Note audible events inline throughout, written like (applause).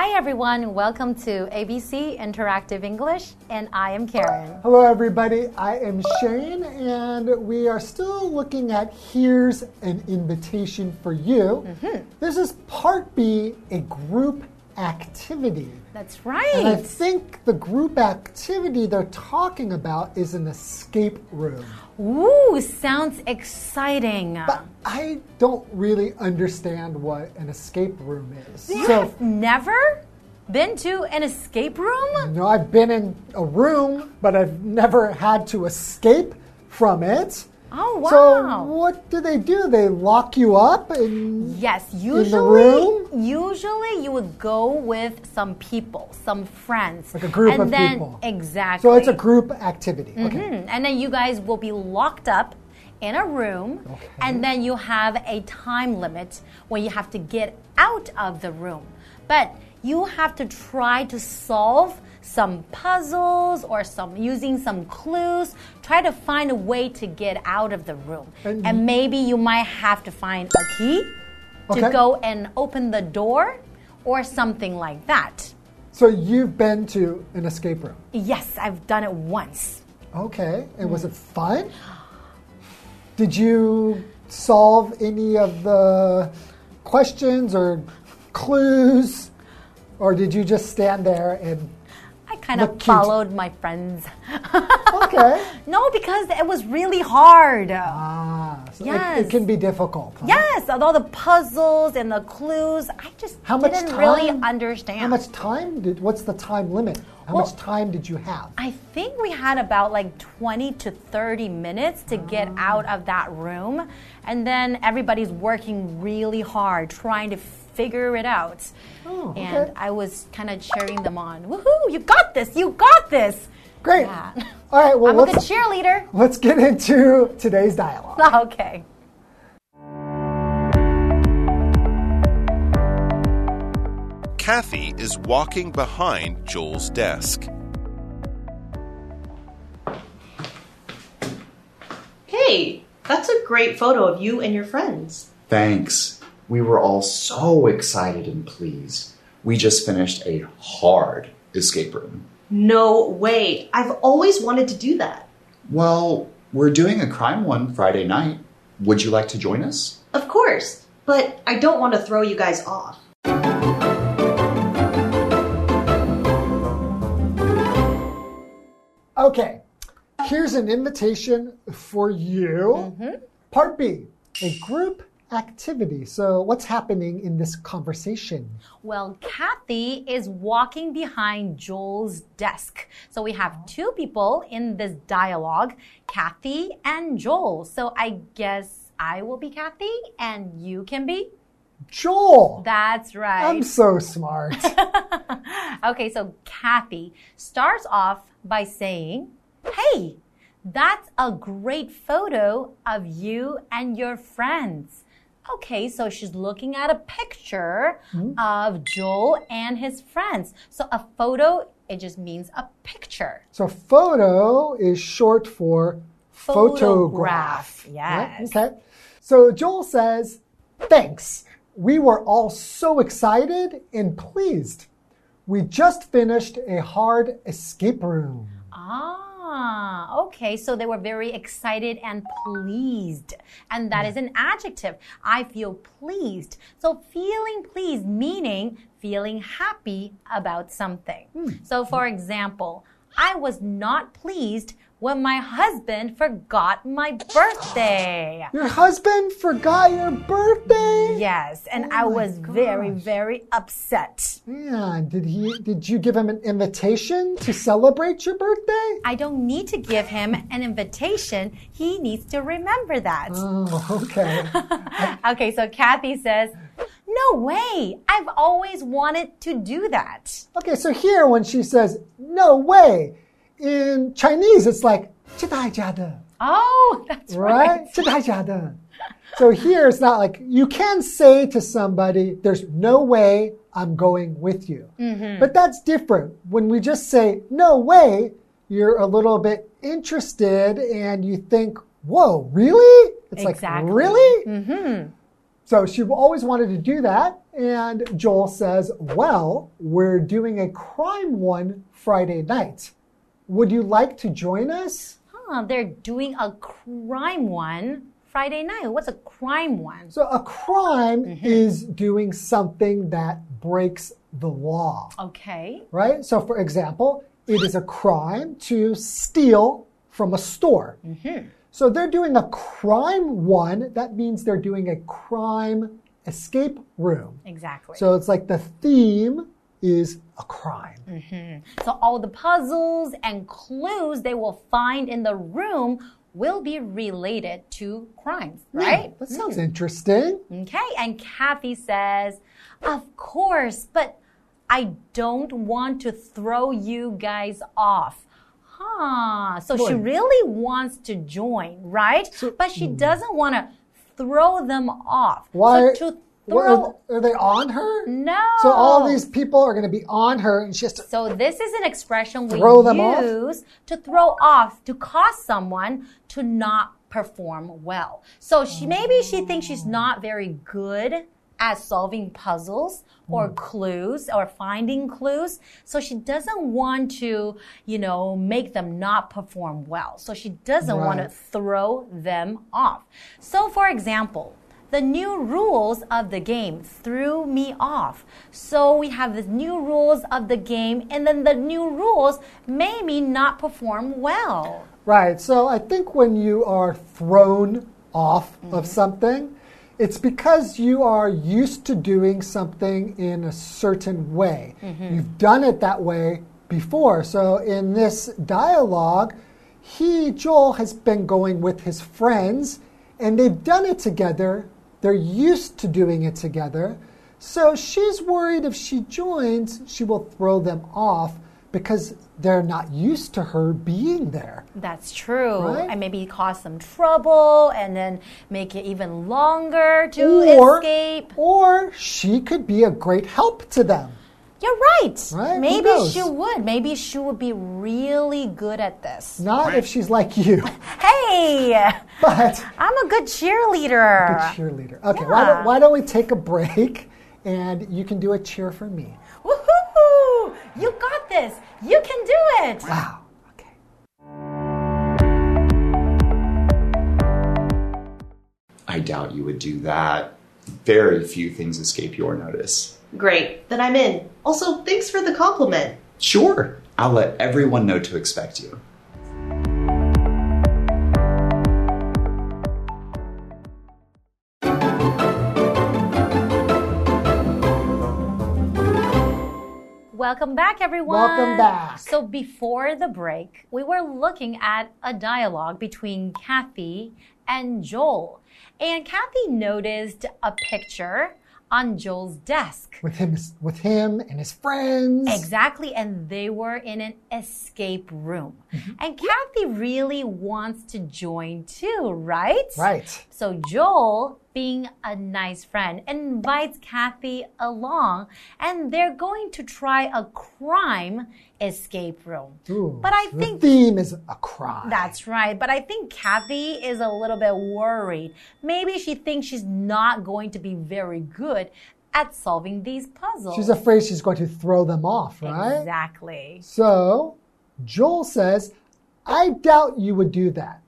Hi, everyone. Welcome to ABC Interactive English, and I am Karen. Hello, everybody. I am Shane, and we are still looking at Here's an Invitation for You. Mm -hmm. This is part B, a group activity. That's right. And I think the group activity they're talking about is an escape room. Ooh, sounds exciting. But I don't really understand what an escape room is. You so, have never been to an escape room? No, I've been in a room, but I've never had to escape from it. Oh wow! So what do they do? They lock you up in yes, usually in the room. Usually, you would go with some people, some friends, like a group and of then, people. Exactly. So it's a group activity. Mm -hmm. Okay. And then you guys will be locked up in a room, okay. and then you have a time limit when you have to get out of the room. But you have to try to solve some puzzles or some using some clues try to find a way to get out of the room. And, and maybe you might have to find a key okay. to go and open the door or something like that. So you've been to an escape room? Yes i've done it once. Okay and mm. was it fun? Did you solve any of the questions or clues? Or did you just stand there and kind of followed my friends. (laughs) okay. No, because it was really hard. Ah, so yes. It, it, can be difficult. Huh? Yes, all the puzzles and the clues, I just How didn't much time, really understand. How much time did? What's the time limit? How well, much time did you have? I think we had about like 20 to 30 minutes to get ah. out of that room. And then everybody's working really hard trying to figure it out. Oh, okay. And I was kind of cheering them on. Woohoo, you got this, you got this. Great. Yeah. (laughs) All right, well, I'm a good cheerleader. Let's get into today's dialogue. (laughs) Okay. Kathy is walking behind Joel's desk. Hey, that's a great photo of you and your friends. Thanks. We were all so excited and pleased. We just finished a hard escape room. No way. I've always wanted to do that. Well, we're doing a crime one Friday night. Would you like to join us? Of course, but I don't want to throw you guys off. Okay, here's an invitation for you. Mm -hmm. Part B, a group activity. So, what's happening in this conversation? Well, Kathy is walking behind Joel's desk. So, we have two people in this dialogue Kathy and Joel. So, I guess I will be Kathy and you can be? Joel. That's right. I'm so smart. (laughs) okay, so Kathy starts off by saying, Hey, that's a great photo of you and your friends. Okay, so she's looking at a picture mm. of Joel and his friends. So a photo, it just means a picture. So photo is short for photograph. photograph. Yes. Right? Okay. So Joel says, Thanks. We were all so excited and pleased. We just finished a hard escape room. Ah. Ah, okay. So they were very excited and pleased. And that is an adjective. I feel pleased. So feeling pleased meaning feeling happy about something. Mm. So for example, I was not pleased when my husband forgot my birthday. (gasps) Your husband forgot your birthday? Yes, and oh I was gosh. very, very upset. Yeah, did he did you give him an invitation to celebrate your birthday? I don't need to give him an invitation. He needs to remember that. Oh, okay. (laughs) okay, so Kathy says, no way. I've always wanted to do that. Okay, so here when she says, no way, in Chinese, it's like, 这太假的. Oh, (laughs) that's right. Right? (laughs) 这太假的. So here it's not like you can say to somebody, there's no way I'm going with you. Mm -hmm. But that's different. When we just say, no way, you're a little bit interested and you think, whoa, really? It's exactly. like, really? Mm -hmm. So she always wanted to do that. And Joel says, Well, we're doing a crime one Friday night. Would you like to join us? Huh, they're doing a crime one Friday night. What's a crime one? So a crime mm-hmm. is doing something that breaks the law, Okay. right? So, for example, it is a crime to steal from a store. Mm-hmm. So they're doing a crime one. That means they're doing a crime escape room. Exactly. So it's like the theme is a crime. Mm-hmm. So all the puzzles and clues they will find in the room will be related to crimes, hmm. right? That hmm. sounds interesting. Okay, and Kathy says, Of course, but I don't want to throw you guys off. Huh. So she really wants to join, right? but she hmm. doesn't want to throw them off. hmm. Why? So to throw. are, are they on her? no. So all these people are going to be on her, and she has to. So this is an expression we Throw them off? use to throw off to cause someone to not perform well. So she maybe she thinks she's not very good at solving puzzles or hmm. clues or finding clues. So she doesn't want to, you know, make them not perform well. So she doesn't want to throw them off. So for example, the new rules of the game threw me off. So we have the new rules of the game, and then the new rules made me not perform well. Right. So I think when you are thrown off of mm-hmm. something, it's because you are used to doing something in a certain way. Mm-hmm. You've done it that way before. So in this dialogue, he, Joel, has been going with his friends and they've done it together. They're used to doing it together. So she's worried if she joins, she will throw them off because they're not used to her being there. That's true. Right? And maybe cause some trouble and then make it even longer to or, escape. or she could be a great help to them. You're right. Right? Maybe she would. Maybe she would be really good at this. Not if she's like you, (laughs) Hey, but I'm a good cheerleader. a good cheerleader. Okay, why, don't, why don't we take a break and you can do a cheer for me? Woohoo! You got this. You can do it. Wow. Okay. I doubt you would do that. Very few things escape your notice. Great, then I'm in. Also, thanks for the compliment. Sure, I'll let everyone know to expect you. Welcome back, everyone. Welcome back. So, before the break, we were looking at a dialogue between Kathy and Joel. And Kathy noticed a picture on Joel's desk. With him, with him and his friends. Exactly, and they were in an escape room. Mm-hmm. And Kathy really wants to join too, right? Right. So Joel, being a nice friend, invites Kathy along, and they're going to try a crime escape room. Ooh, but I the think theme is a crime. that's right. But I think Kathy is a little bit worried. Maybe she thinks she's not going to be very good at solving these puzzles. She's afraid she's going to throw them off, right? Exactly. So Joel says, I doubt you would do that.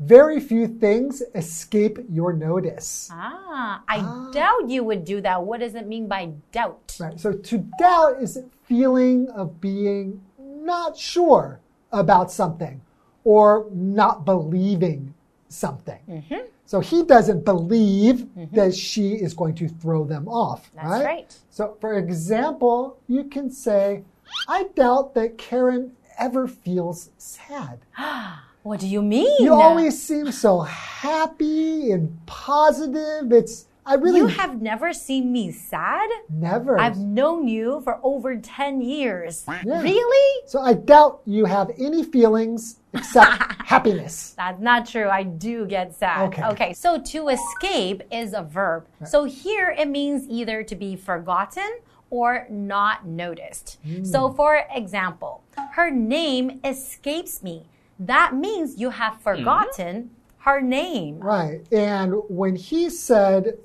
Very few things escape your notice. Ah, I doubt you would do that. What does it mean by doubt? Right. So to doubt is a feeling of being not sure about something or not believing something. Mm-hmm. So he doesn't believe that she is going to throw them off. That's right? right. So, for example, you can say, I doubt that Karen ever feels sad. (gasps) (gasps) What do you mean? You always seem so happy and positive. It's, I really You have never seen me sad? never. I've known you for over 10 years. Yeah. Really? So I doubt you have any feelings except (laughs) happiness. That's not true. I do get sad. Okay. Okay. So to escape is a verb. So here it means either to be forgotten or not noticed. Hmm. So for example, her name escapes me. That means you have hmm. forgotten her name. Right. And when he said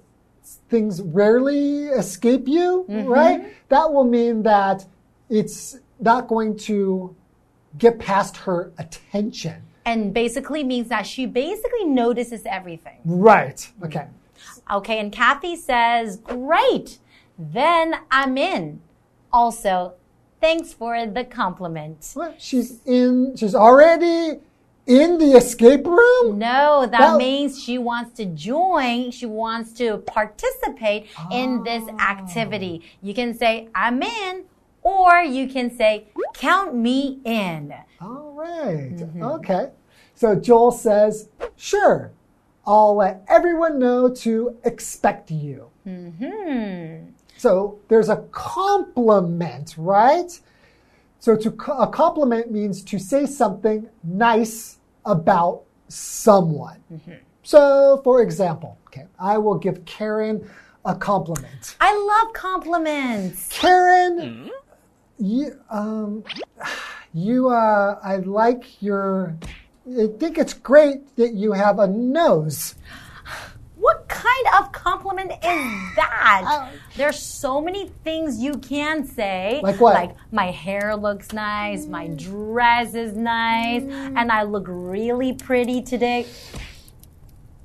things rarely escape you, mm-hmm. right? That will mean that it's not going to get past her attention. And basically means that she basically notices everything. Right. Okay. Okay, and Kathy says, Great, then I'm in. Also, thanks for the compliment. Well, she's in, she's already in the escape room? No, that That- means she wants to join, she wants to participate in this oh. activity. You can say, I'm in, or you can say, Count me in. All right. Mm-hmm. Okay. So Joel says, Sure, I'll let everyone know to expect you. Mm-hmm. So there's a compliment, right? So to co- a compliment means to say something nice about someone. So, for example, okay, I will give Karen a compliment. I love compliments. Karen, you, um, you, uh, I like your. I think it's great that you have a nose. What kind of compliment is (sighs) that? Oh. There's so many things you can say. Like what? Like my hair looks nice, my mm. dress is nice, mm. and I look really pretty today.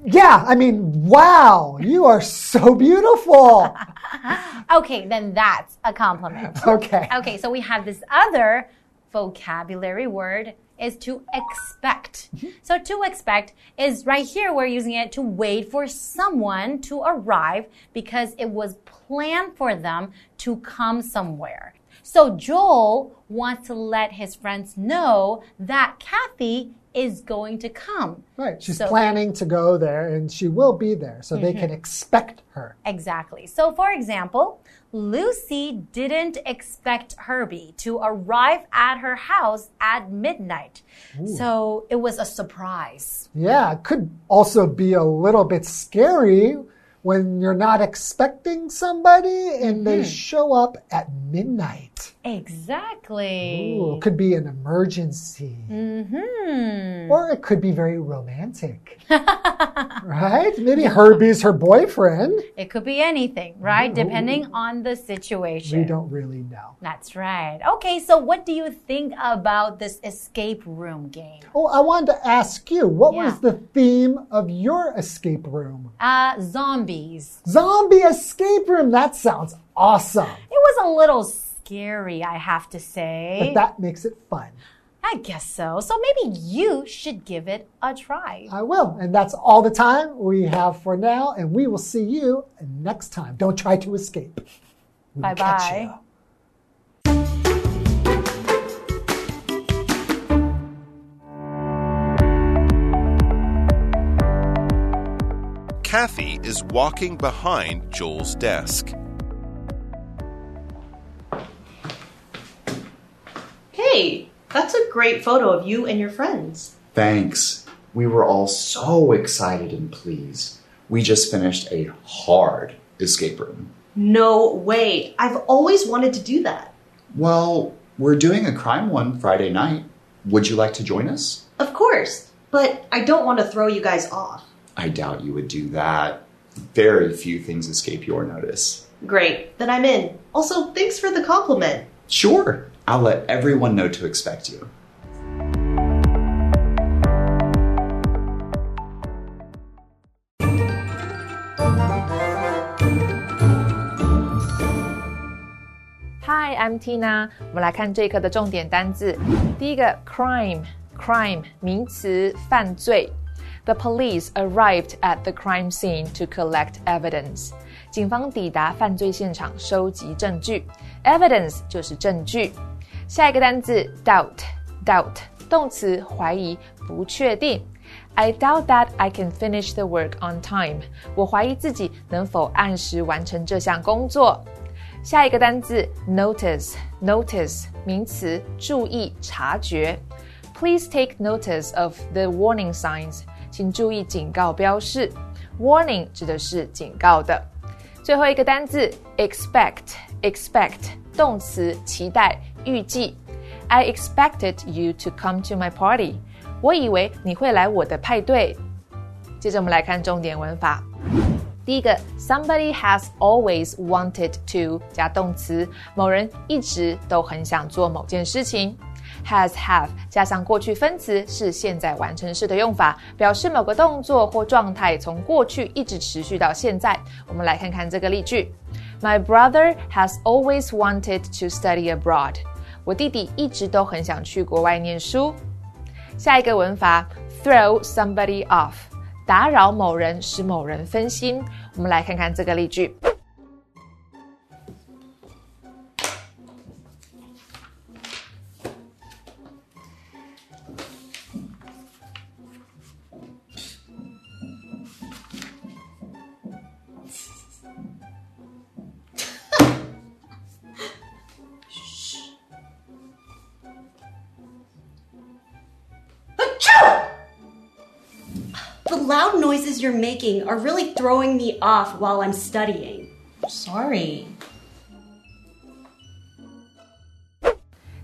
Yeah, I mean, wow, you are so beautiful. (laughs) Okay, then that's a compliment. (laughs) Okay. Okay, so we have this other vocabulary word is to expect. Mm-hmm. So to expect is right here we're using it to wait for someone to arrive because it was planned for them to come somewhere. So Joel wants to let his friends know that Kathy is going to come. Right, she's So- planning to go there and she will be there, so they can mm-hmm. expect her. Exactly. So, for example, Lucy didn't expect Herbie to arrive at her house at midnight. So, it was a surprise. Yeah, it could also be a little bit scary when you're not expecting somebody and they mm-hmm. show up at midnight. Exactly. Ooh, it could be an emergency. Mm -hmm. Or it could be very romantic. (laughs) right? Maybe Herbie's her boyfriend. It could be anything, right? Depending on the situation. We don't really know. That's right. Okay, so what do you think about this escape room game? Oh, I wanted to ask you, what was the theme of your escape room? Uh, zombies. Zombie escape room. That sounds awesome. It was a little scary, I have to say. But that makes it fun. I guess so. So maybe you should give it a try. I will. And that's all the time we have for now. And we will see you next time. Don't try to escape. We will Bye catch bye. you. Kathy is walking behind Joel's desk. Hey, that's a great photo of you and your friends. Thanks. We were all so excited and pleased. We just finished a hard escape room. No way. I've always wanted to do that. Well, we're doing a crime one Friday night. Would you like to join us? Of course. But I don't want to throw you guys off. I doubt you would do that. Very few things escape your notice. Great. Then I'm in. Also, thanks for the compliment. Sure, I'll let everyone know to expect you. Hi, I'm Tina。我们来看这一课的重点单字。第一个，crime，crime 名词，犯罪。The police arrived at the crime scene to collect evidence。警方抵达犯罪现场收集证据。Evidence 就是证据。 下一个单字，doubt，doubt 动词，怀疑、不确定。I doubt that I can finish the work on time。我怀疑自己能否按时完成这项工作。下一个单字 notice，notice 名词，注意、察觉。Please take notice of the warning signs，请注意警告标示。Warning 指的是警告的。最后一个单字 expect，expect 动词，期待、 预计。I expected you to come to my party。我以为你会来我的派对。接着我们来看重点文法。 第一个，somebody has always wanted to 加动词，某人一直都很想做某件事情。has have 加上过去分词是现在完成式的用法，表示某个动作或状态从过去一直持续到现在。我们来看看这个例句：My brother has always wanted to study abroad。 我弟弟一直都很想去国外念书。下一个文法，throw somebody off，打扰某人，使某人分心。我们来看看这个例句。loud noises you're making are really throwing me off while I'm studying. Sorry.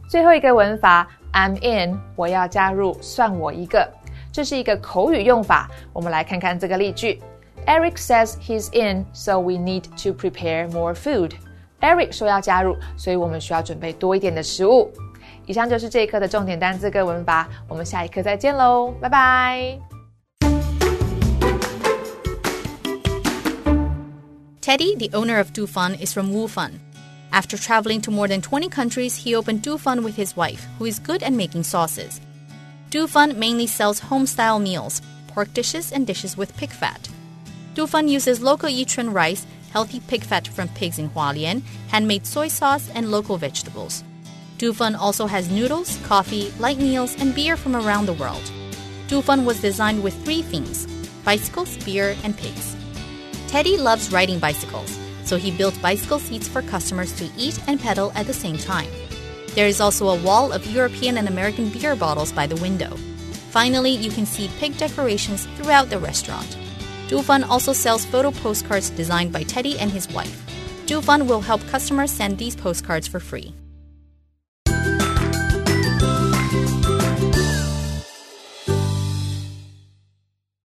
最后一个文法，I'm in，我要加入，算我一个。这是一个口语用法。我们来看看这个例句：Eric says he's in, so we need to prepare more food. Eric 说要加入，所以我们需要准备多一点的食物。以上就是这一课的重点单词跟文法，我们下一课再见喽，拜拜。 Teddy, the owner of duFun, is from Wufan. After traveling to more than 20 countries, he opened duFun with his wife, who is good at making sauces. duFun mainly sells home style meals, pork dishes, and dishes with pig fat. duFun uses local Yichun rice, healthy pig fat from pigs in Hualien, handmade soy sauce, and local vegetables. duFun also has noodles, coffee, light meals, and beer from around the world. duFun was designed with three themes bicycles, beer, and pigs. Teddy loves riding bicycles, so he built bicycle seats for customers to eat and pedal at the same time. There is also a wall of European and American beer bottles by the window. Finally, you can see pig decorations throughout the restaurant. duFun also sells photo postcards designed by Teddy and his wife. duFun will help customers send these postcards for free.